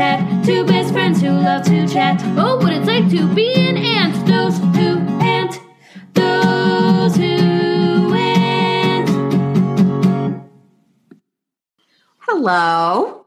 Pat. Two best friends who love to chat. Oh, what it's like to be an ant. Those who ant. Those who ant. Hello.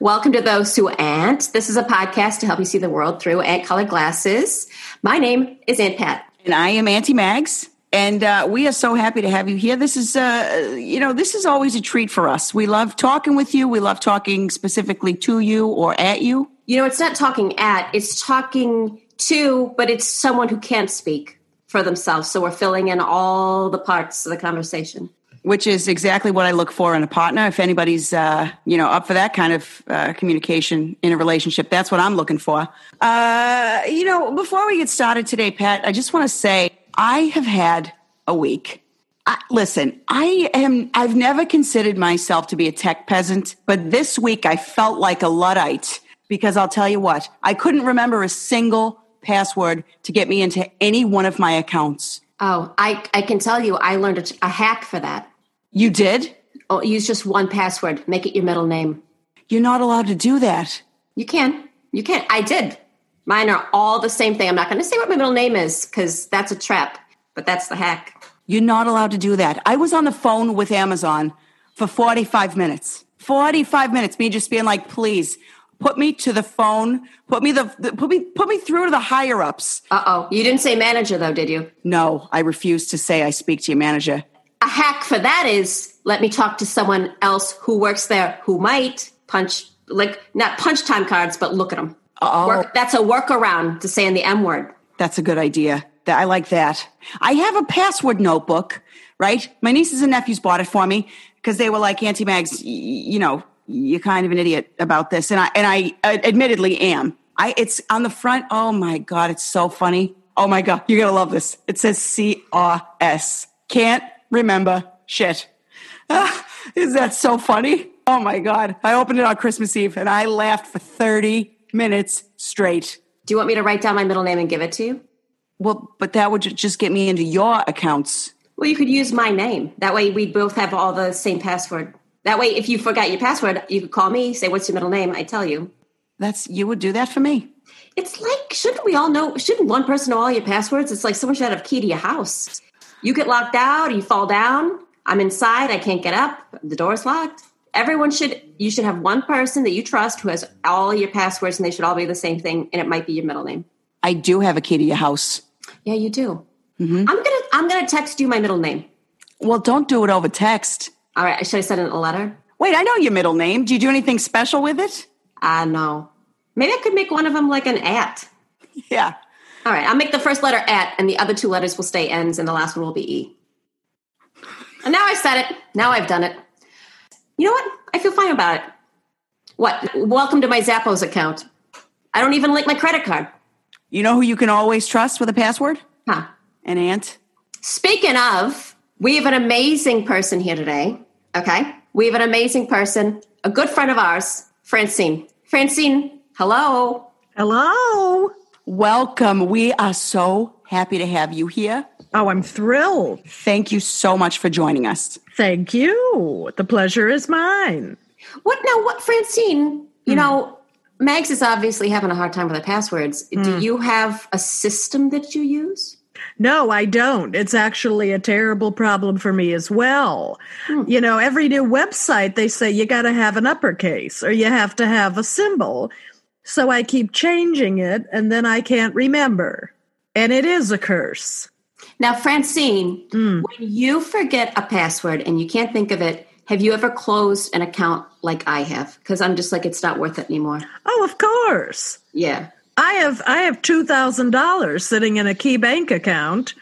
Welcome to Those Who Ant. This is a podcast to help you see the world through ant colored glasses. My name is Aunt Pat. And I am Auntie Mags. And uh, we are so happy to have you here. This is, uh, you know, this is always a treat for us. We love talking with you. We love talking specifically to you or at you. You know, it's not talking at, it's talking to, but it's someone who can't speak for themselves. So we're filling in all the parts of the conversation. which is exactly what I look for in a partner. If anybody's, uh, you know, up for that kind of uh, communication in a relationship, that's what I'm looking for. Uh, you know, before we get started today, Pat, I just want to say I have had a week. I, listen, I am. I've never considered myself to be a tech peasant, but this week I felt like a luddite because I'll tell you what, I couldn't remember a single password to get me into any one of my accounts. Oh, I, I can tell you, I learned a, a hack for that. You did? Oh, use just one password, make it your middle name. You're not allowed to do that. You can. You can. I did. Mine are all the same thing. I'm not going to say what my middle name is because that's a trap, but that's the hack. You're not allowed to do that. I was on the phone with Amazon for 45 minutes. 45 minutes. Me just being like, please put me to the phone. Put me the, the- put me put me through to the higher ups. Uh oh. You didn't say manager though, did you? No, I refuse to say I speak to your manager. A hack for that is let me talk to someone else who works there who might punch, like, not punch time cards, but look at them. Oh. Work, that's a workaround to saying the M word. That's a good idea. That I like that. I have a password notebook, right? My nieces and nephews bought it for me because they were like, Auntie Mags, you know, you're kind of an idiot about this, and I and I uh, admittedly am. I it's on the front. Oh my god, it's so funny. Oh my god, you're gonna love this. It says C R S. Can't remember shit. Ah, is that so funny? Oh my god! I opened it on Christmas Eve and I laughed for 30 minutes straight. Do you want me to write down my middle name and give it to you? Well, but that would just get me into your accounts. Well, you could use my name. That way, we both have all the same password. That way, if you forgot your password, you could call me, say, What's your middle name? I tell you. That's you would do that for me. It's like, shouldn't we all know? Shouldn't one person know all your passwords? It's like someone should have a key to your house. You get locked out, you fall down. I'm inside, I can't get up, the door's locked. Everyone should, you should have one person that you trust who has all your passwords and they should all be the same thing and it might be your middle name. I do have a key to your house. Yeah, you do. I'm gonna, I'm gonna text you my middle name. Well, don't do it over text. All right, should I send it in a letter? Wait, I know your middle name. Do you do anything special with it? Uh, no. Maybe I could make one of them like an at. Yeah. All right, I'll make the first letter at, and the other two letters will stay ends, and the last one will be e. And now I've said it. Now I've done it. You know what? I feel fine about it. What? Welcome to my Zappos account. I don't even link my credit card. You know who you can always trust with a password? Huh. An aunt. Speaking of, we have an amazing person here today. Okay. We have an amazing person, a good friend of ours, Francine. Francine, hello. Hello. Welcome. We are so happy to have you here. Oh, I'm thrilled. Thank you so much for joining us. Thank you. The pleasure is mine. What now? What, Francine? You hmm. know, Mags is obviously having a hard time with her passwords. Do hmm. you have a system that you use? No, I don't. It's actually a terrible problem for me as well. Hmm. You know, every new website, they say you got to have an uppercase or you have to have a symbol. So I keep changing it and then I can't remember. And it is a curse. Now, Francine, mm. when you forget a password and you can't think of it, have you ever closed an account like I have? Because I'm just like, it's not worth it anymore. Oh, of course. Yeah. I have I have two thousand dollars sitting in a KeyBank account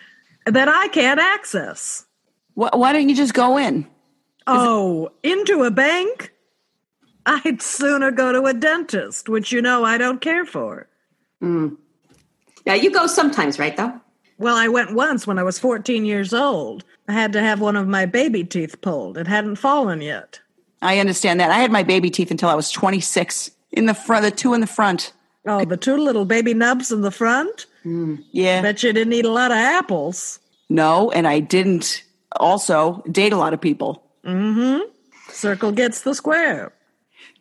that I can't access. Wh- Why don't you just go in? Oh, into a bank? I'd sooner go to a dentist, which you know I don't care for. Mm. Now, you go sometimes, right, though? Well, I went once when I was 14 years old. I had to have one of my baby teeth pulled. It hadn't fallen yet. I understand that. I had my baby teeth until I was 26. In the front, the two in the front. Oh, the two little baby nubs in the front? Mm, yeah. Bet you didn't eat a lot of apples. no, and I didn't also date a lot of people. Mm-hmm. Circle gets the square.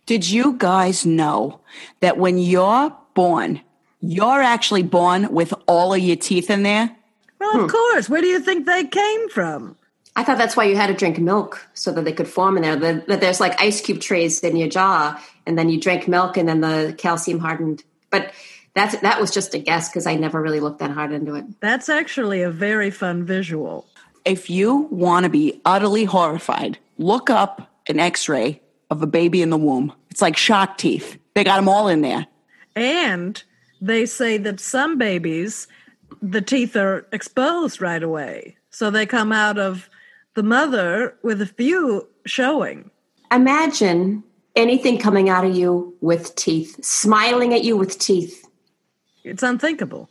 Did you guys know that when you're born, you're actually born with all of your teeth in there? Well, of hmm. course. Where do you think they came from? I thought that's why you had to drink milk so that they could form in there. That, that there's like ice cube trays in your jaw, and then you drank milk, and then the calcium hardened. But that's that was just a guess because I never really looked that hard into it. That's actually a very fun visual. If you want to be utterly horrified, look up an x ray of a baby in the womb. It's like shark teeth. They got them all in there. And they say that some babies, the teeth are exposed right away. So they come out of the mother with a few showing. Imagine anything coming out of you with teeth, smiling at you with teeth. It's unthinkable.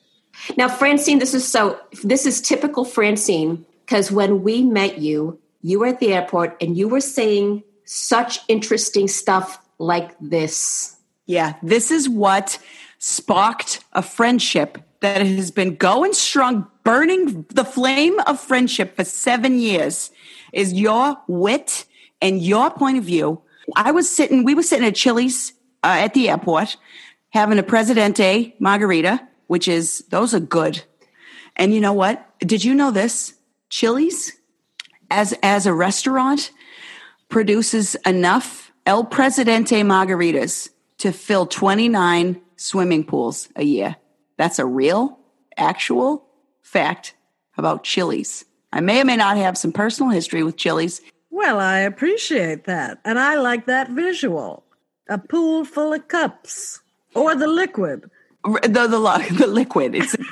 Now, Francine, this is so, this is typical Francine because when we met you, you were at the airport and you were saying such interesting stuff like this. Yeah, this is what sparked a friendship that has been going strong, burning the flame of friendship for seven years. Is your wit and your point of view. I was sitting, we were sitting at Chili's uh, at the airport having a Presidente margarita, which is, those are good. And you know what? Did you know this? Chili's, as, as a restaurant, produces enough El Presidente margaritas to fill 29 swimming pools a year. That's a real, actual fact about Chili's. I may or may not have some personal history with Chili's. Well, I appreciate that. And I like that visual. A pool full of cups or the liquid. R- The, the, the liquid. It's,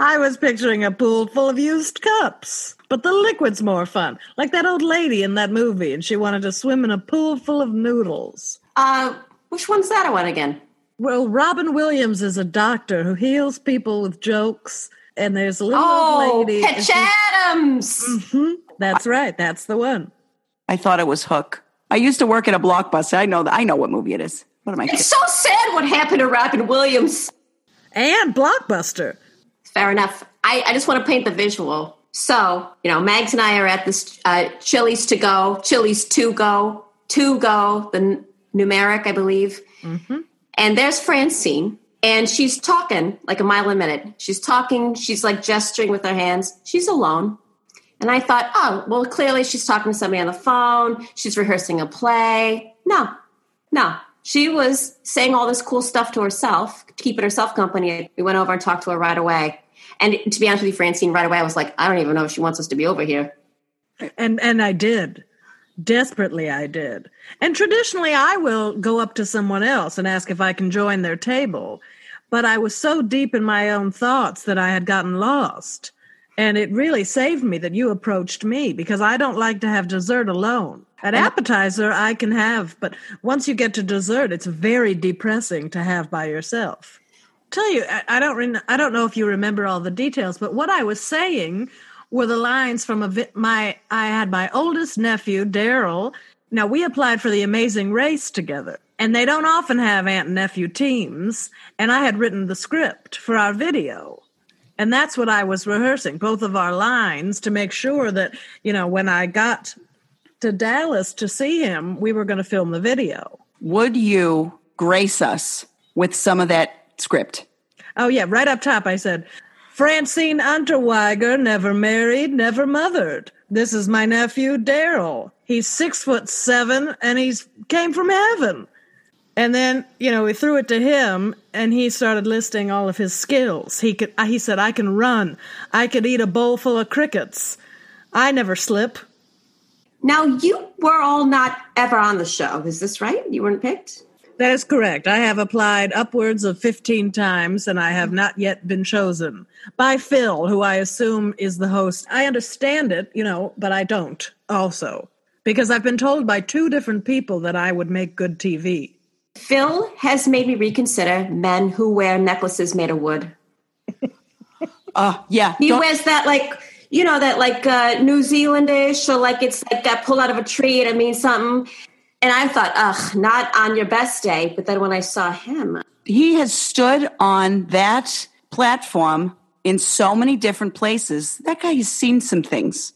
I was picturing a pool full of used cups, but the liquid's more fun. Like that old lady in that movie, and she wanted to swim in a pool full of noodles. Uh, which one's that one again? Well, Robin Williams is a doctor who heals people with jokes, and there's a little Oh, old lady. and Patch she- Adams. Mhm, that's right. That's the one. I thought it was Hook. I used to work at a blockbuster. I know that. I know what movie it is. What am I kidding? It's so sad what happened to Robin Williams. And Blockbuster. Fair enough. I, I just want to paint the visual. So, you know, Mags and I are at this uh, Chili's to go, Chili's to go, to go, the n- numeric, I believe. And there's Francine, and she's talking like a mile a minute. She's talking, she's like gesturing with her hands. She's alone. And I thought, oh, well, clearly she's talking to somebody on the phone. She's rehearsing a play. No, no. She was saying all this cool stuff to herself, keeping herself company. We went over and talked to her right away. And to be honest with you, Francine, right away, I was like, I don't even know if she wants us to be over here. And and I did. Desperately I did. And traditionally I will go up to someone else and ask if I can join their table. But I was so deep in my own thoughts that I had gotten lost. And it really saved me that you approached me because I don't like to have dessert alone. An appetizer I can have, but once you get to dessert, it's very depressing to have by yourself. Tell you, I, I don't, re- I don't know if you remember all the details, but what I was saying were the lines from a vi- my. I had my oldest nephew, Daryl. Now we applied for the Amazing Race together, and they don't often have aunt and nephew teams. And I had written the script for our video. And that's what I was rehearsing, both of our lines to make sure that, you know, when I got to Dallas to see him, we were going to film the video. Would you grace us with some of that script? Oh, yeah, right up top, I said, Francine Unterweiger, never married, never mothered. This is my nephew, Daryl. He's six foot seven and he's came from heaven. And then, you know, we threw it to him and he started listing all of his skills. He could, he said, I can run. I could eat a bowl full of crickets. I never slip. Now, you were all not ever on the show. Is this right? You weren't picked? That is correct. I have applied upwards of 15 times and I have not yet been chosen by Phil, who I assume is the host. I understand it, you know, but I don't also because I've been told by two different people that I would make good TV. Phil has made me reconsider men who wear necklaces made of wood. Uh, yeah. He don't- wears that like you know that like uh, New Zealandish or like it's like got pulled out of a tree and it means something. And I thought, ugh, not on your best day. But then when I saw him, he has stood on that platform in so many different places. That guy has seen some things.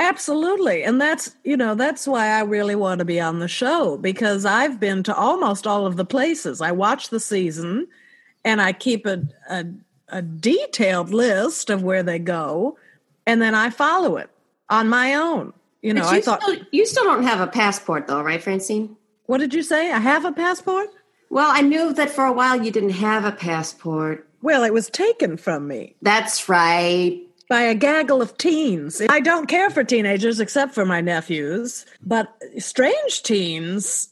Absolutely. And that's, you know, that's why I really want to be on the show because I've been to almost all of the places. I watch the season and I keep a, a, a detailed list of where they go and then I follow it on my own. You know, you, I thought, still, you still don't have a passport, though, right, Francine? what did you say? I have a passport? Well, I knew that for a while you didn't have a passport. Well, it was taken from me That's right. by a gaggle of teens. I don't care for teenagers except for my nephews, but strange teens,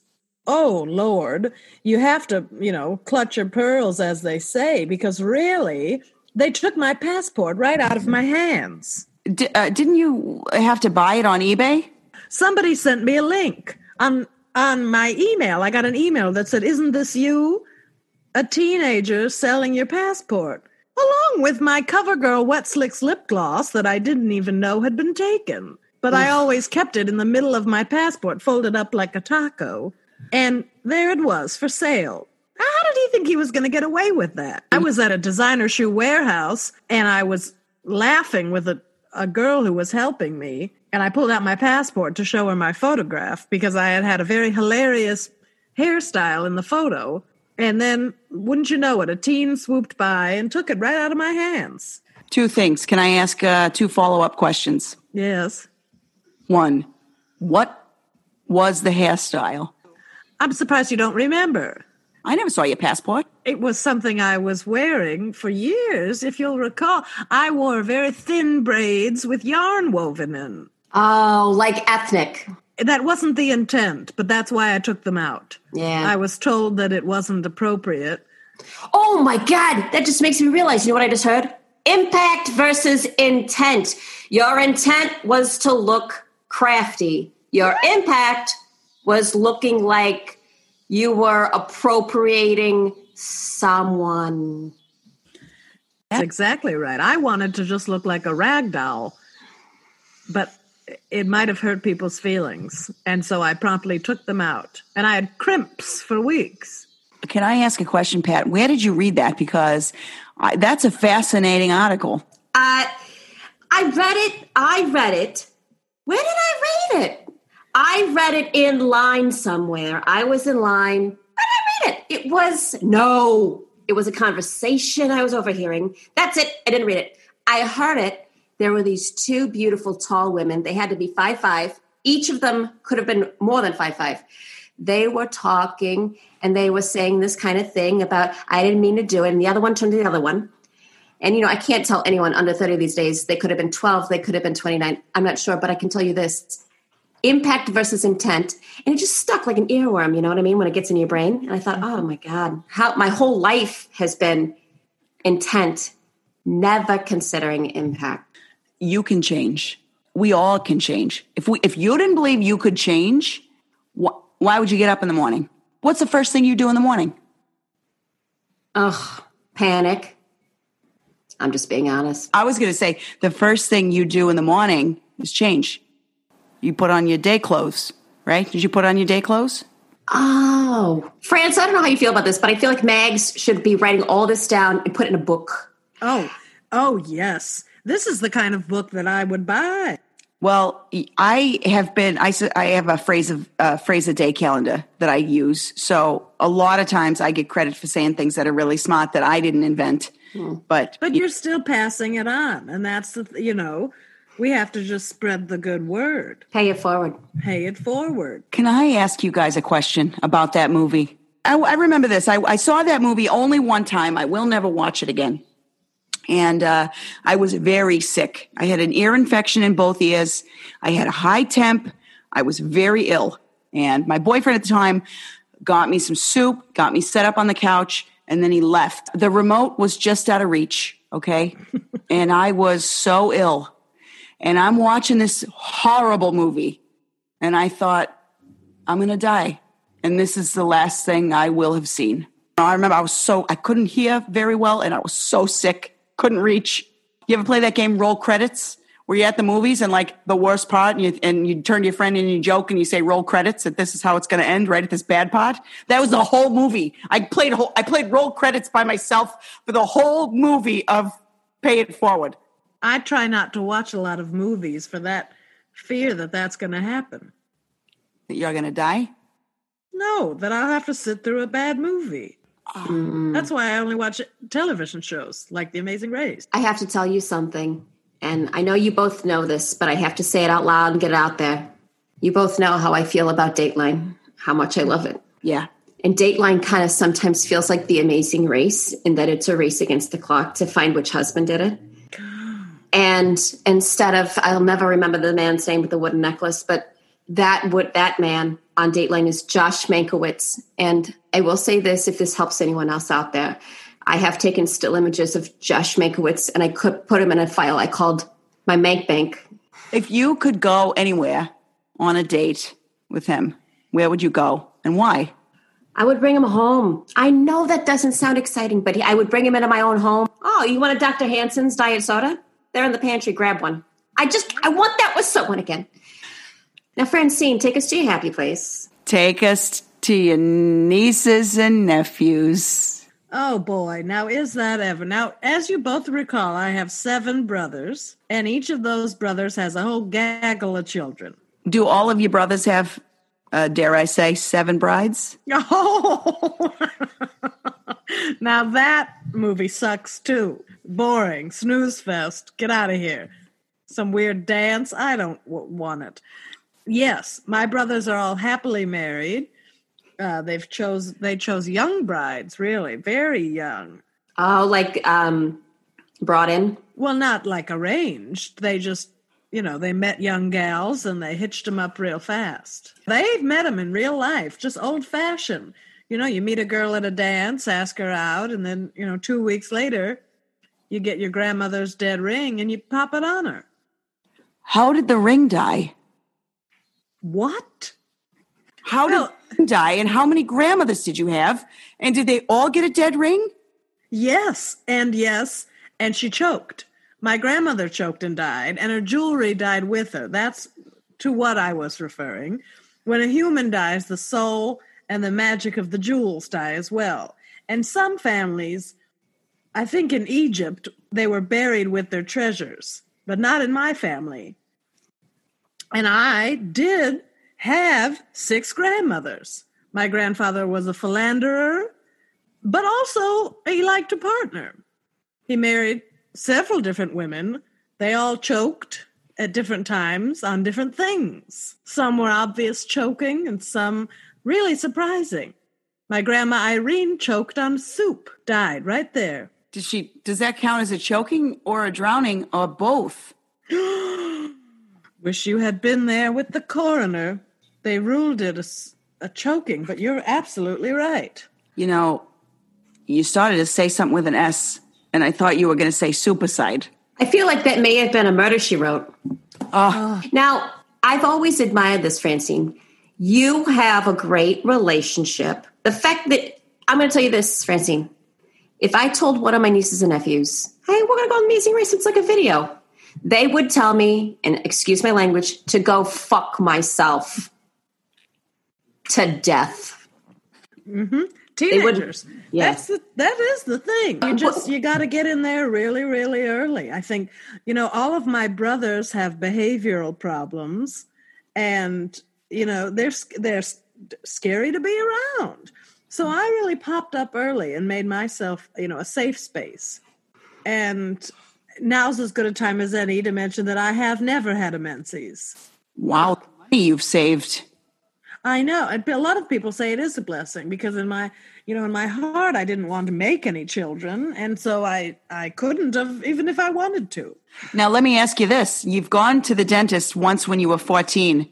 oh Lord, you have to, you know, clutch your pearls, as they say, because really, they took my passport right out of my hands. D- uh, didn't you have to buy it on eBay? Somebody sent me a link on on my email. I got an email that said, "Isn't this you, a teenager selling your passport?" Along with my CoverGirl Wet Slicks lip gloss that I didn't even know had been taken. But I always kept it in the middle of my passport, folded up like a taco. And there it was for sale. How did he think he was going to get away with that? I was at a designer shoe warehouse and I was laughing with a, a girl who was helping me. And I pulled out my passport to show her my photograph because I had had a very hilarious hairstyle in the photo. And then, wouldn't you know it, a teen swooped by and took it right out of my hands. Two things. Can I ask uh, two follow up questions? Yes. One, what was the hairstyle? I'm surprised you don't remember. I never saw your passport. It was something I was wearing for years, if you'll recall. I wore very thin braids with yarn woven in. Oh, like ethnic. That wasn't the intent, but that's why I took them out. Yeah. I was told that it wasn't appropriate. Oh my God, that just makes me realize. You know what I just heard? Impact versus intent. Your intent was to look crafty. Your impact was looking like you were appropriating someone. That's exactly right. I wanted to just look like a rag doll, but it might have hurt people's feelings. And so I promptly took them out. And I had crimps for weeks. Can I ask a question, Pat? Where did you read that? Because I, that's a fascinating article. Uh, I read it. I read it. Where did I read it? I read it in line somewhere. I was in line. I read it? It was no. It was a conversation I was overhearing. That's it. I didn't read it. I heard it. There were these two beautiful tall women. They had to be five five. Each of them could have been more than five five. They were talking and they were saying this kind of thing about I didn't mean to do it, and the other one turned to the other one. And you know, I can't tell anyone under 30 these days. They could have been 12, they could have been 29. I'm not sure, but I can tell you this. Impact versus intent. And it just stuck like an earworm, you know what I mean, when it gets in your brain. And I thought, oh mm-hmm. my God, how my whole life has been intent, never considering impact. You can change. We all can change. If we, if you didn't believe you could change, wh- why would you get up in the morning? What's the first thing you do in the morning? Ugh, panic. I'm just being honest. I was going to say the first thing you do in the morning is change. You put on your day clothes, right? Did you put on your day clothes? Oh, France, I don't know how you feel about this, but I feel like Mags should be writing all this down and put it in a book. Oh, oh, yes. This is the kind of book that I would buy. Well, I have been. I I have a phrase of uh, phrase a day calendar that I use. So a lot of times I get credit for saying things that are really smart that I didn't invent. But But you're still passing it on. And that's the, you know, we have to just spread the good word, Pay it forward. pay it forward. Can I ask you guys a question about that movie? I, I remember this. I, I saw that movie only one time. I will never watch it again. And uh, I was very sick. I had an ear infection in both ears. I had a high temp. I was very ill. And my boyfriend at the time got me some soup, got me set up on the couch, and then he left. The remote was just out of reach. Okay. and I was so ill. And I'm watching this horrible movie. And I thought, I'm going to die. And this is the last thing I will have seen. I remember I was so, I couldn't hear very well and I was so sick, couldn't reach. You ever play that game, Roll Credits, where you're at the movies and like the worst part and you, and you turn to your friend and you joke and you say roll credits that this is how it's going to end right at this bad part? That was the whole movie. I played, whole, I played roll credits by myself for the whole movie of Pay It Forward. I try not to watch a lot of movies for that fear that that's going to happen. That you're going to die? No, that I'll have to sit through a bad movie. Mm-hmm. That's why I only watch television shows like The Amazing Race. I have to tell you something, and I know you both know this, but I have to say it out loud and get it out there. You both know how I feel about Dateline, how much I love it. Yeah. And Dateline kind of sometimes feels like the amazing race in that it's a race against the clock to find which husband did it. And instead of, I'll never remember the man's name with the wooden necklace, but that would that man on Dateline is Josh Mankiewicz. And I will say this, if this helps anyone else out there, I have taken still images of Josh Mankiewicz and I could put him in a file I called my Mank Bank. If you could go anywhere on a date with him, where would you go and why? I would bring him home. I know that doesn't sound exciting, but I would bring him into my own home. Oh, you want a Dr. Hanson's diet soda? They're in the pantry. Grab one. I just, I want that with someone again. Now, Francine, take us to your happy place. Take us to your nieces and nephews. Oh boy, now is that ever? Now, as you both recall, I have seven brothers, and each of those brothers has a whole gaggle of children. Do all of your brothers have, uh, dare I say, seven brides? Oh, now that movie sucks too. Boring, snooze fest. Get out of here. Some weird dance. I don't w- want it. Yes, my brothers are all happily married. Uh, they've chose they chose young brides, really, very young. Oh, like um, brought in. Well, not like arranged. They just, you know, they met young gals and they hitched them up real fast. They've met them in real life, just old fashioned. You know, you meet a girl at a dance, ask her out, and then, you know, two weeks later, you get your grandmother's dead ring and you pop it on her. How did the ring die? What? How did Well- the ring die? And how many grandmothers did you have? And did they all get a dead ring? Yes, and yes, and she choked. My grandmother choked and died, and her jewelry died with her. That's to what I was referring. When a human dies, the soul and the magic of the jewels die as well. And some families, I think in Egypt, they were buried with their treasures, but not in my family. And I did have six grandmothers. My grandfather was a philanderer, but also he liked to partner. He married several different women. They all choked at different times on different things. Some were obvious choking, and some really surprising. My grandma Irene choked on soup, died right there. Did she? Does that count as a choking or a drowning or both? Wish you had been there with the coroner. They ruled it a choking, but you're absolutely right. You know, you started to say something with an S, and I thought you were going to say suicide. I feel like that may have been a murder she wrote. Oh, Now, I've always admired this, Francine. You have a great relationship. The fact that I'm going to tell you this, Francine. If I told one of my nieces and nephews, "Hey, we're going to go on Amazing Race," it's like a video. They would tell me, and excuse my language, to go fuck myself to death. Mm-hmm. Teenagers. yeah. That's the, that is the thing. You just you got to get in there really really early. I think you know all of my brothers have behavioral problems and you know they're they're scary to be around. So I really popped up early and made myself, you know, a safe space. And now's as good a time as any to mention that I have never had a menses. wow, money you've saved. I know. A lot of people say it is a blessing because in my, you know, in my heart, I didn't want to make any children, and so I, I couldn't have, even if I wanted to. Now, let me ask you this: You've gone to the dentist once when you were fourteen.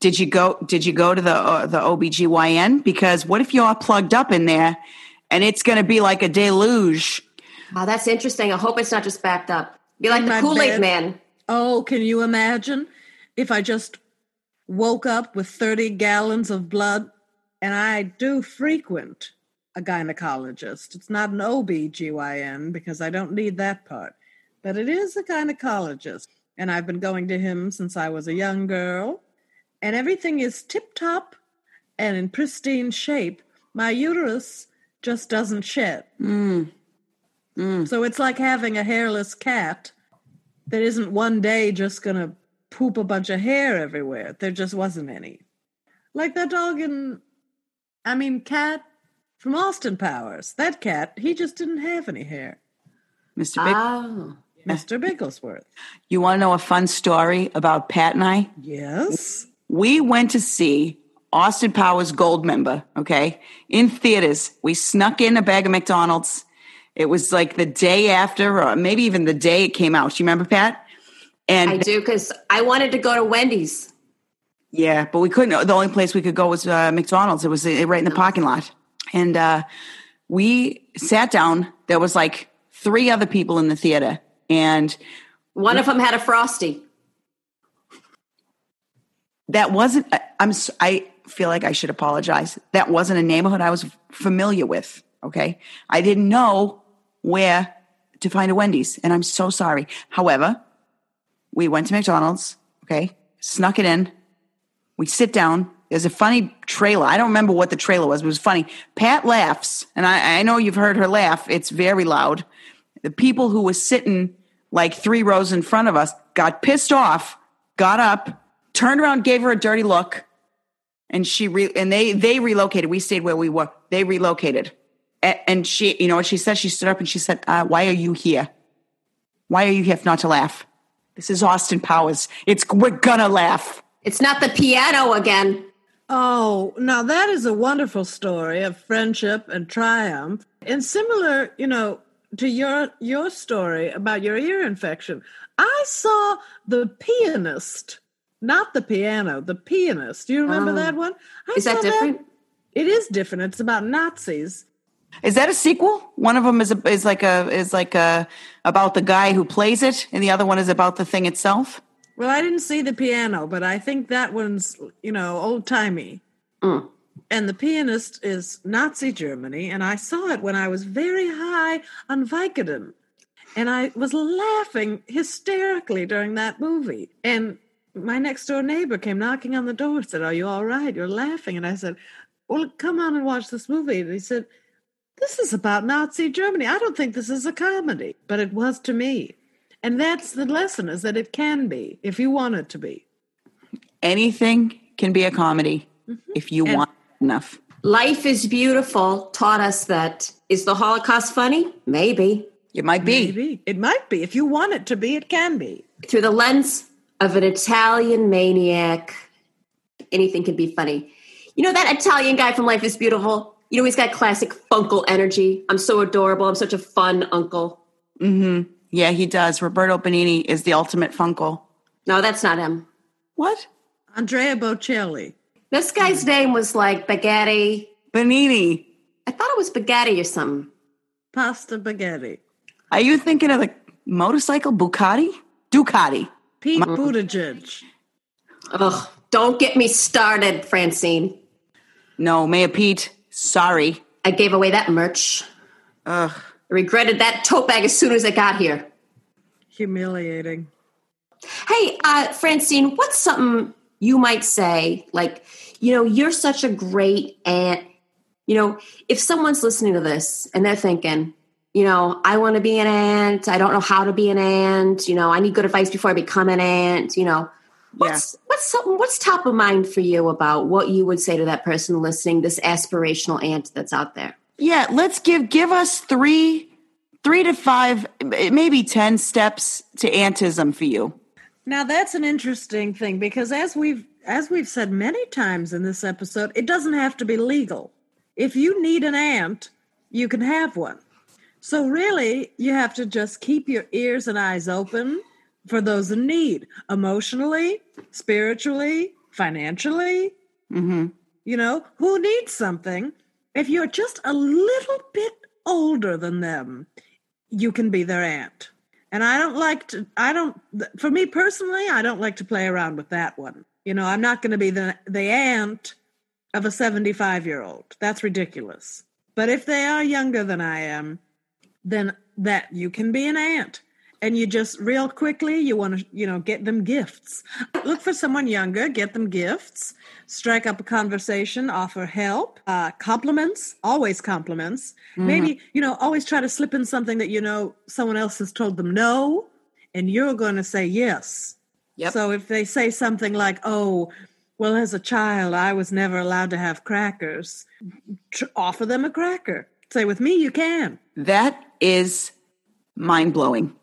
Did you go? Did you go to the uh, the OBGYN? Because what if you're plugged up in there, and it's going to be like a deluge? Wow, that's interesting. I hope it's not just backed up. Be like In the my Kool Aid. Man. Oh, can you imagine if I just woke up with 30 gallons of blood? And I do frequent a gynecologist. It's not an OB-GYN because I don't need that part, but it is a gynecologist. And I've been going to him since I was a young girl. And everything is tip top and in pristine shape. My uterus just doesn't shed. Mm. Mm. So it's like having a hairless cat that isn't one day just going to poop a bunch of hair everywhere. There just wasn't any. Like that dog in, I mean, cat from Austin Powers. That cat, he just didn't have any hair. Mr. Big, Oh. Mr. Bigglesworth. you want to know a fun story about Pat and I? Yes. we went to see Austin Powers Goldmember, okay, in theaters. We snuck in a bag of McDonald's. It was like the day after, or maybe even the day it came out. You remember, Pat? And I do because I wanted to go to Wendy's. yeah, but we couldn't. The only place we could go was uh, McDonald's. It was uh, right in the parking lot. And uh, we sat down. There was like three other people in the theater. And One of them had a frosty. that wasn't i'm i feel like i should apologize that wasn't a neighborhood i was familiar with okay i didn't know where to find a wendy's and i'm so sorry however we went to mcdonald's okay snuck it in. We sit down. There's a funny trailer. I don't remember what the trailer was but it was funny. Pat laughs and i, I know you've heard her laugh. It's very loud. The people who were sitting like three rows in front of us got pissed off got up turned around gave her a dirty look and she re- and they they relocated. We stayed where we were. They relocated. A- and she you know what she said? She stood up and she said uh, why are you here? Why are you here if not to laugh this is austin powers it's we're gonna laugh It's not the piano again. Oh, now that is a wonderful story of friendship and triumph. And similar, you know, to your your story about your ear infection. I saw the pianist, not the piano, the pianist. Do you remember Oh. that one? I Is that saw different? It is different. It's about Nazis. Is that a sequel one of them is a, is like a is like a about the guy who plays it and the other one is about the thing itself Well, I didn't see the piano, but I think that one's, you know, old timey. Mm. And the pianist is Nazi Germany, and I saw it when I was very high on Vicodin. And I was laughing hysterically during that movie. And my next door neighbor came knocking on the door and said, Are you all right? You're laughing. And I said, Well, come on and watch this movie. And he said, This is about Nazi Germany. I don't think this is a comedy, but it was to me. And that's the lesson is that it can be if you want it to be. anything can be a comedy mm-hmm. if you And- want enough Life is Beautiful taught us that. Is the Holocaust funny? Maybe. it might be Maybe. It might be. If you want it to be, it can be. Through the lens of an Italian maniac, anything can be funny. You know that Italian guy from Life is Beautiful? You know, he's got classic funkle energy. I'm so adorable. I'm such a fun uncle. Mm-hmm. Yeah, he does. Roberto Benigni is the ultimate Funkle. No, that's not him. What? Andrea Bocelli. This guy's name was like Spaghetti. Benigni. I thought it was Spaghetti or something. Pasta Spaghetti. Are you thinking of the motorcycle Bucati? Ducati. Pete Buttigieg. Ugh, don't get me started, Francine. No, Mayor Pete. Sorry. I gave away that merch. Ugh. I regretted that tote bag as soon as I got here. Humiliating. Hey, uh, Francine, what's something you might say? Like, you know, you're such a great aunt. You know, if someone's listening to this and they're thinking, you know, I want to be an aunt. I don't know how to be an aunt. You know, I need good advice before I become an aunt. You know, what's what's something what's top of mind for you about what you would say to that person listening, this aspirational aunt that's out there? Yeah, let's give give us three three to five, maybe ten steps to antism for you. Now that's an interesting thing because as we've as we've said many times in this episode, it doesn't have to be legal. If you need an aunt, you can have one. So really, you have to just keep your ears and eyes open for those in need, emotionally, spiritually, financially. Mm-hmm. You know, who needs something? If you're just a little bit older than them, you can be their aunt. And I don't like to, I don't, for me personally, I don't like to play around with that one. You know, I'm not going to be the, the aunt of a 75 year old. That's ridiculous. But if they are younger than I am, then that you can be an aunt. And you just real quickly, you want to, you know, get them gifts. Look for someone younger, get them gifts, strike up a conversation, offer help, uh, compliments, always compliments. Maybe, you know, always try to slip in something that you know someone else has told them no, and you're going to say yes. Yep. So if they say something like, "Oh, well, as a child, I was never allowed to have crackers," tr- offer them a cracker. Say, "With me, you can." That is mind blowing.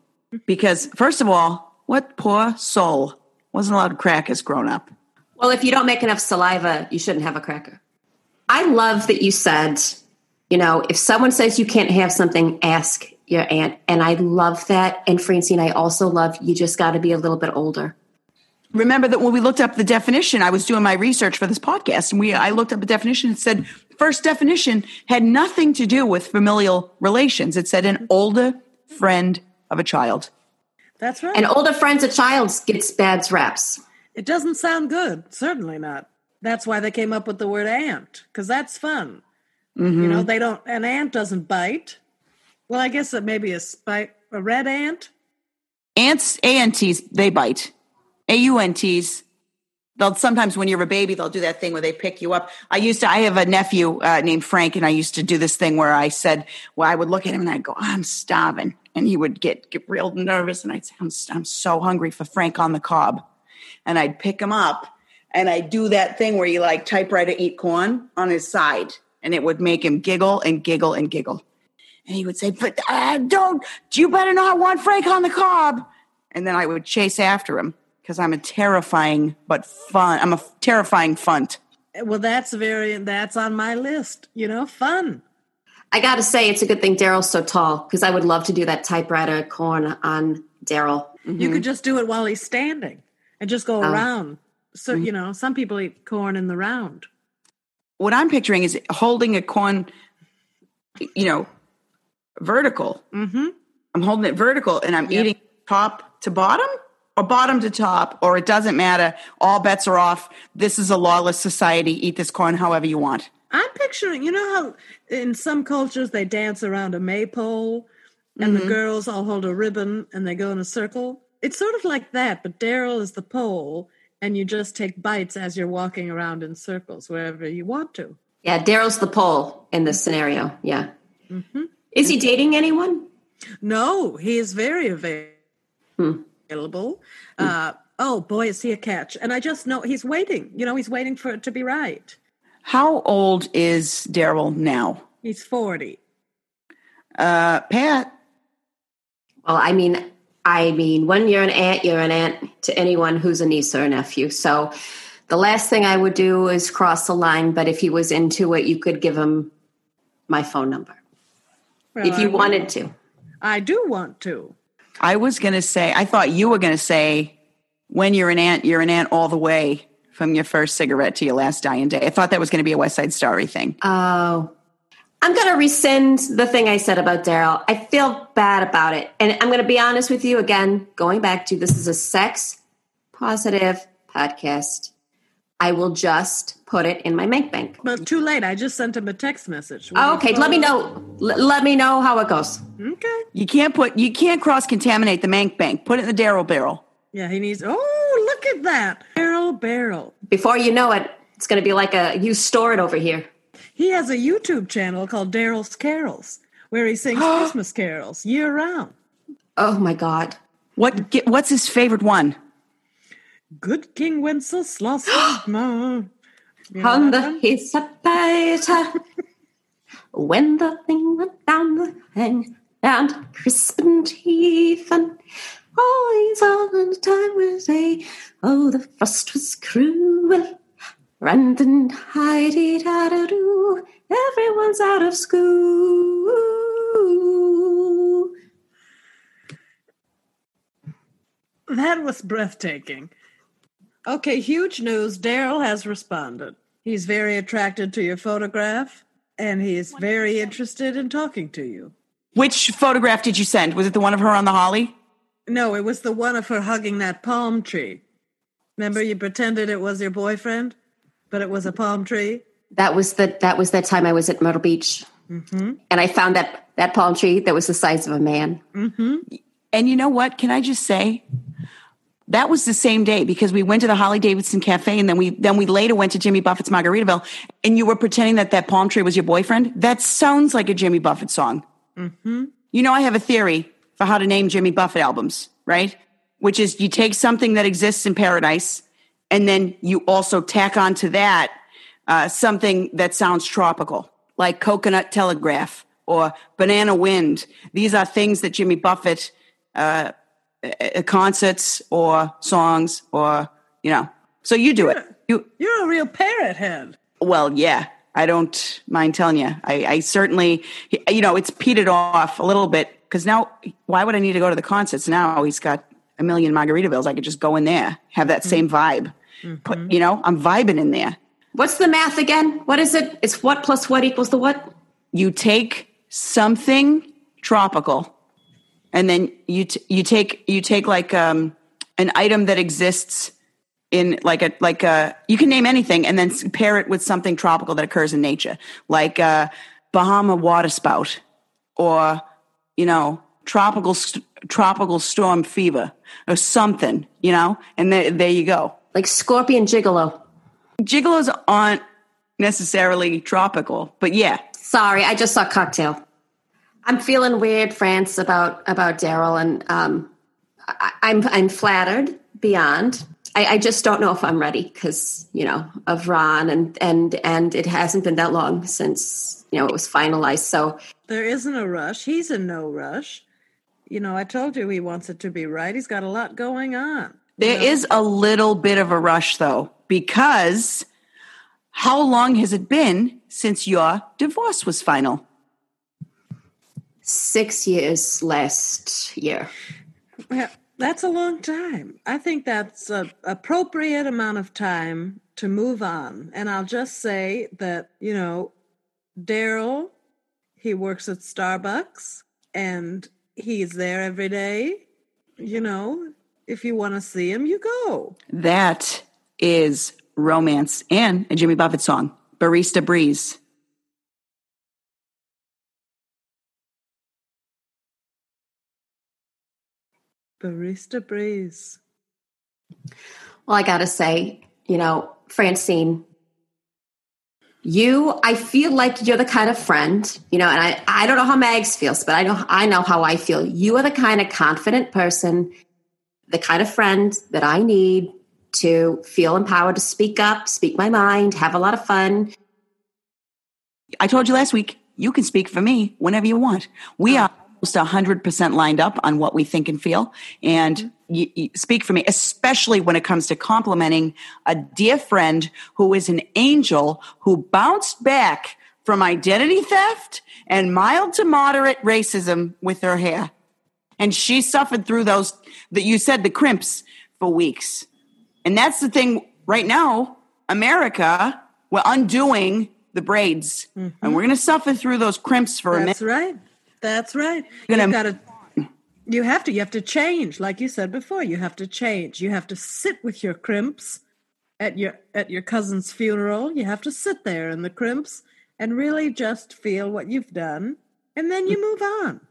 Because, first of all, what poor soul wasn't allowed to crackers grown up? Well, if you don't make enough saliva, you shouldn't have a cracker. I love that you said, you know, if someone says you can't have something, ask your aunt. And I love that. And Francine, I also love you just got to be a little bit older. Remember that when we looked up the definition, I was doing my research for this podcast, and we I looked up a definition and said first definition had nothing to do with familial relations. It said an older friend of a child. That's right. And older friends of child's gets bad raps. it doesn't sound good. Certainly not. That's why they came up with the word ant, because that's fun. You know, they don't. An ant doesn't bite. Well, I guess it may be a spite. A red ant. Ants, ANTs, they bite. AUNTs, they'll sometimes when you're a baby, they'll do that thing where they pick you up. I used to, I have a nephew uh, named Frank, and I used to do this thing where I said, well, I would look at him and I'd go, I'm starving. And he would get, get real nervous, and I'd say, I'm, I'm so hungry for Frank on the cob. And I'd pick him up and I'd do that thing where you like typewriter eat corn on his side, and it would make him giggle and giggle and giggle. And he would say, But uh, don't, you better not want Frank on the cob. And then I would chase after him because I'm a terrifying but fun, I'm a terrifying funt. Well, that's very. That's on my list. You know, fun. I got to say, it's a good thing Daryl's so tall because I would love to do that typewriter corn on Daryl. You could just do it while he's standing and just go Oh. around. So you know, some people eat corn in the round. What I'm picturing is holding a corn, you know, vertical. Mm-hmm. I'm holding it vertical and I'm eating top to bottom or bottom to top, or it doesn't matter. All bets are off. This is a lawless society. Eat this corn however you want. I'm picturing, you know how in some cultures they dance around a maypole and the mm-hmm. girls all hold a ribbon and they go in a circle? It's sort of like that, but Daryl is the pole and you just take bites as you're walking around in circles wherever you want to. Yeah, Daryl's the pole in this scenario. Yeah. Mm-hmm. Is he dating anyone? No, he is very hmm. available. Hmm. Uh, oh boy, is he a catch. And I just know he's waiting. You know, he's waiting for it to be right. How old is Daryl now? He's 40. Uh, Pat, Well, I mean, I mean, when you're an aunt, you're an aunt to anyone who's a niece or a nephew. So the last thing I would do is cross the line. But if he was into it, you could give him my phone number Well, if you I- wanted to. I do want to. I was going to say, I thought you were going to say, when you're an aunt, you're an aunt all the way from your first cigarette to your last dying day. I thought that was going to be a West Side Story thing. Oh. I'm going to rescind the thing I said about Daryl. I feel bad about it. And I'm going to be honest with you again, going back to this is a sex positive podcast. I will just put it in my Mank Bank. But too late. I just sent him a text message. Will Oh, okay, let me know. L- let me know how it goes. Okay. You can't put, you can't cross contaminate the Mank Bank. Put it in the Daryl barrel. Yeah, he needs. Oh, look at that barrel barrel. Before you know it, it's going to be like a you store it over here. He has a YouTube channel called Daryl's Carols, where he sings Christmas carols year round. Oh my god. What, get, what's his favorite one? Good King Wenceslas. On the his better when the thing went down the thing and crisp and even always all the time was a oh the frost was cruel Random hidey da da do everyone's out of school That was breathtaking. Okay, huge news. Daryl has responded. He's very attracted to your photograph, and he is very interested in talking to you. Which photograph did you send? Was it the one of her on the holly? No, it was the one of her hugging that palm tree. Remember, you pretended it was your boyfriend, but it was a palm tree. that was the that was that time I was at Myrtle Beach mm-hmm. and I found that that palm tree that was the size of a man mm-hmm. And you know what? Can I just say that was the same day because we went to the Holly Davidson Cafe and then we then we later went to Jimmy Buffett's Margaritaville and you were pretending that that palm tree was your boyfriend. That sounds like a Jimmy Buffett song. Mm-hmm. You know, I have a theory for how to name Jimmy Buffett albums, right? Which is you take something that exists in paradise and then you also tack onto that uh, something that sounds tropical, like coconut telegraph or banana wind. These are things that Jimmy Buffett uh, uh, concerts or songs or you know. So you do it. You You're a real parrot head. well, yeah. I don't mind telling you. I, I certainly, you know, it's petered off a little bit because now, why would I need to go to the concerts? Now he's got a million Margaritavilles. I could just go in there, have that same mm-hmm. vibe. Put, mm-hmm. you know, I'm vibing in there. What's the math again? What is it? It's what plus what equals the what? You take something tropical, and then you t- you take you take like um, an item that exists in like a like a you can name anything and then pair it with something tropical that occurs in nature, like a Bahama water spout, or you know tropical st- tropical storm fever or something, you know, and there there you go. Like scorpion gigolo. Gigolos aren't necessarily tropical, but yeah, Sorry, I just saw cocktail. I'm feeling weird, France, about about Daryl, and um, I, I'm I'm flattered beyond. I, I just don't know if I'm ready because you know of Ron, and and and it hasn't been that long since you know it was finalized. So There isn't a rush. He's in no rush. You know, I told you he wants it to be right. He's got a lot going on. There is a little bit of a rush though, because how long has it been since your divorce was final? six years last year. Well, that's a long time. I think that's an appropriate amount of time to move on. And I'll just say that, you know, Daryl, he works at Starbucks and he's there every day. You know, if you want to see him, you go. That is romance and a Jimmy Buffett song, Barista Breeze. Barista Breeze. Well, I gotta say, you know, Francine, you, I feel like you're the kind of friend, you know, and I, I don't know how Mags feels, but I know, I know how I feel. You are the kind of confident person, the kind of friend that I need to feel empowered to speak up, speak my mind, have a lot of fun. I told you last week, you can speak for me whenever you want. We oh. are almost 100% lined up on what we think and feel. And mm-hmm. you, you speak for me, especially when it comes to complimenting a dear friend who is an angel who bounced back from identity theft and mild to moderate racism with her hair. And she suffered through those, that you said, the crimps for weeks. And that's the thing right now, America, we're undoing the braids. And mm-hmm. we're going to suffer through those crimps for a minute. That's right. That's right. You've got to. You have to. You have to change, like you said before. You have to change. You have to sit with your crimps at your at your cousin's funeral. You have to sit there in the crimps and really just feel what you've done, and then you move on.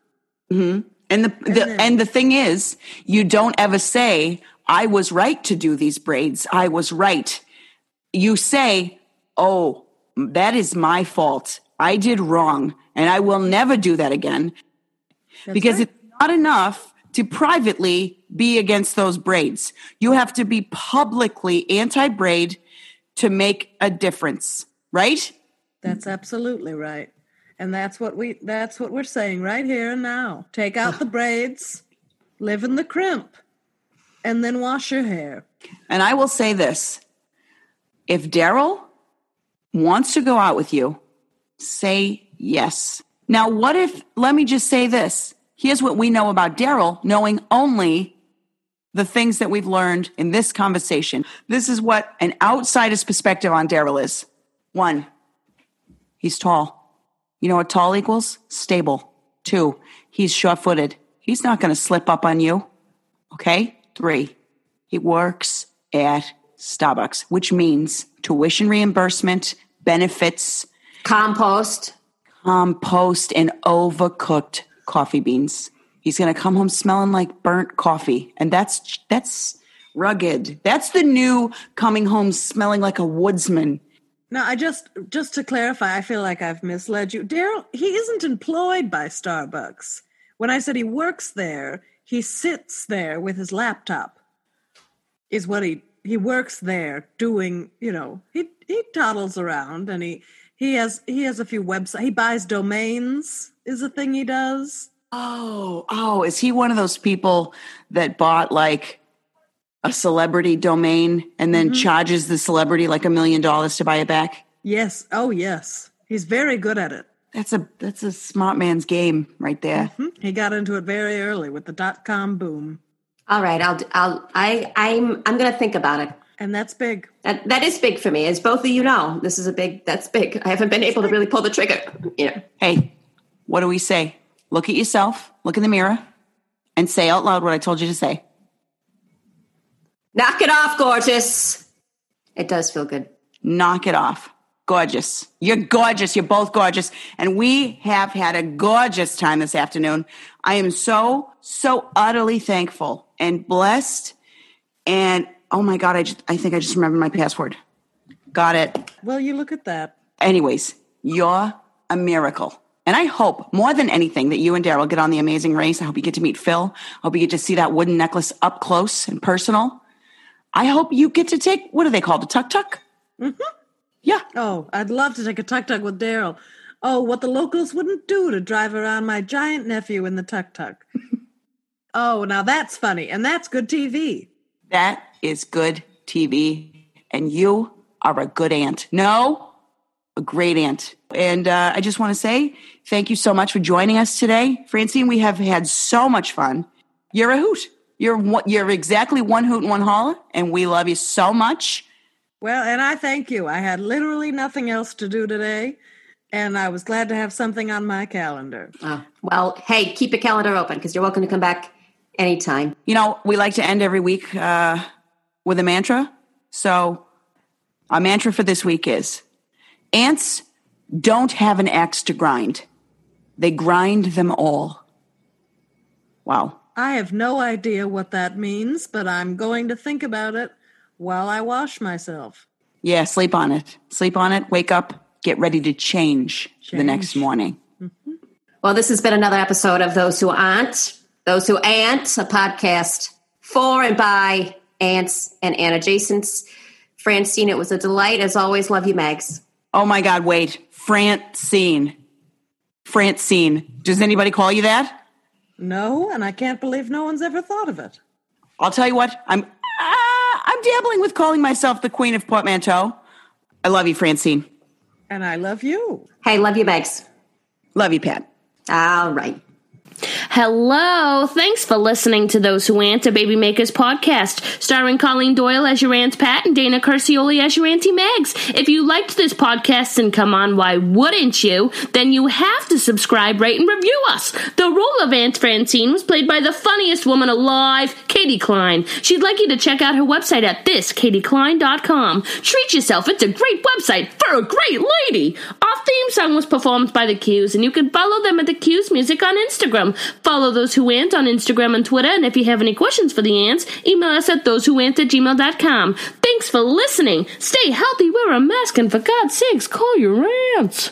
Mm-hmm. And the, the then- and the thing is, you don't ever say, I was right to do these braids. I was right. You say, Oh, that is my fault. I did wrong, and I will never do that again. because right. it's not enough to privately be against those braids. You have to be publicly anti braid to make a difference, right? That's absolutely right. And that's what we that's what we're saying right here and now. Take out the braids, live in the crimp, and then wash your hair. And I will say this if Daryl wants to go out with you, say yes. Now, what if, let me just say this. Here's what we know about Daryl, knowing only the things that we've learned in this conversation. This is what an outsider's perspective on Daryl is. One, he's tall. You know what tall equals? Stable. Two, he's sure footed. He's not going to slip up on you. Okay? Three, he works at Starbucks, which means tuition reimbursement, benefits, Compost. compost, and overcooked coffee beans. He's going to come home smelling like burnt coffee. And that's that's rugged. That's the new coming home smelling like a woodsman. Now, I just just to clarify, I feel like I've misled you. Daryl, he isn't employed by Starbucks. When I said he works there, he sits there with his laptop. Is what he he works there doing. You know, he he toddles around and he he has he has a few websites. He buys domains. Is a thing he does. Oh, oh, is he one of those people that bought like a celebrity domain and then charges the celebrity like a million dollars to buy it back? Yes. Oh, yes. He's very good at it. That's a that's a smart man's game right there. Hmm? He got into it very early with the dot com boom, All right, I'll I'll I I'm I'm gonna think about it. And that's big. That that is big for me, as both of you know. This is a big. That's big. I haven't been able to really pull the trigger. You know. Hey, what do we say? Look at yourself, look in the mirror, and say out loud what I told you to say. Knock it off, gorgeous. It does feel good. Knock it off. Gorgeous. You're gorgeous. You're both gorgeous. And we have had a gorgeous time this afternoon. I am so, so utterly thankful and blessed. And oh my God, I, just, I think I just remembered my password. Got it. Well, you look at that. Anyways, you're a miracle. And I hope more than anything that you and Daryl get on the amazing race. I hope you get to meet Phil. I hope you get to see that wooden necklace up close and personal. I hope you get to take, what are they called? A tuk tuk? Mm-hmm. Yeah. Oh, I'd love to take a tuk tuk with Daryl. Oh, what the locals wouldn't do to drive around my giant nephew in the tuk tuk. oh, now that's funny, and that's good TV. That is good TV. And you are a good aunt. No, a great aunt. And uh, I just want to say thank you so much for joining us today. Francine, we have had so much fun. You're a hoot. You're, one- you're exactly one hoot and one holler. And we love you so much. Well, and I thank you. I had literally nothing else to do today, and I was glad to have something on my calendar. Oh, well, hey, keep your calendar open because you're welcome to come back anytime. You know, we like to end every week uh, with a mantra. So, our mantra for this week is ants don't have an axe to grind, they grind them all. Wow. I have no idea what that means, but I'm going to think about it while I wash myself. Yeah, sleep on it. Sleep on it, wake up, get ready to change, the next Change. morning. Mm-hmm. Well, this has been another episode of Those Who Aren't, Those Who Ant, a podcast for and by ants and adjacents. Francine, it was a delight. As always, love you, Megs. Oh my God, wait. Francine. Francine. Does anybody call you that? No, and I can't believe no one's ever thought of it. I'll tell you what, I'm uh, I'm dabbling with calling myself the queen of portmanteau. I love you, Francine. And I love you. Hey, love you, Megs. Love you, Pat. All right. Hello, thanks for listening to Those Who Ant, a Baby Makers podcast, starring Colleen Doyle as your Aunt Pat and Dana Curcioli as your Auntie Megs. If you liked this podcast, and come on, why wouldn't you? Then you have to subscribe, rate, and review us. The role of Aunt Francine was played by the funniest woman alive, Katie Klein. She'd like you to check out her website at thiskatieklein.com. Treat yourself, it's a great website for a great lady. Our theme song was performed by the Qs, and you can follow them at the Qs Music on Instagram. Follow those who ant on Instagram and Twitter, and if you have any questions for the ants, email us at thosewhoant at gmail.com. Thanks for listening. Stay healthy, wear a mask, and for God's sakes, call your ants.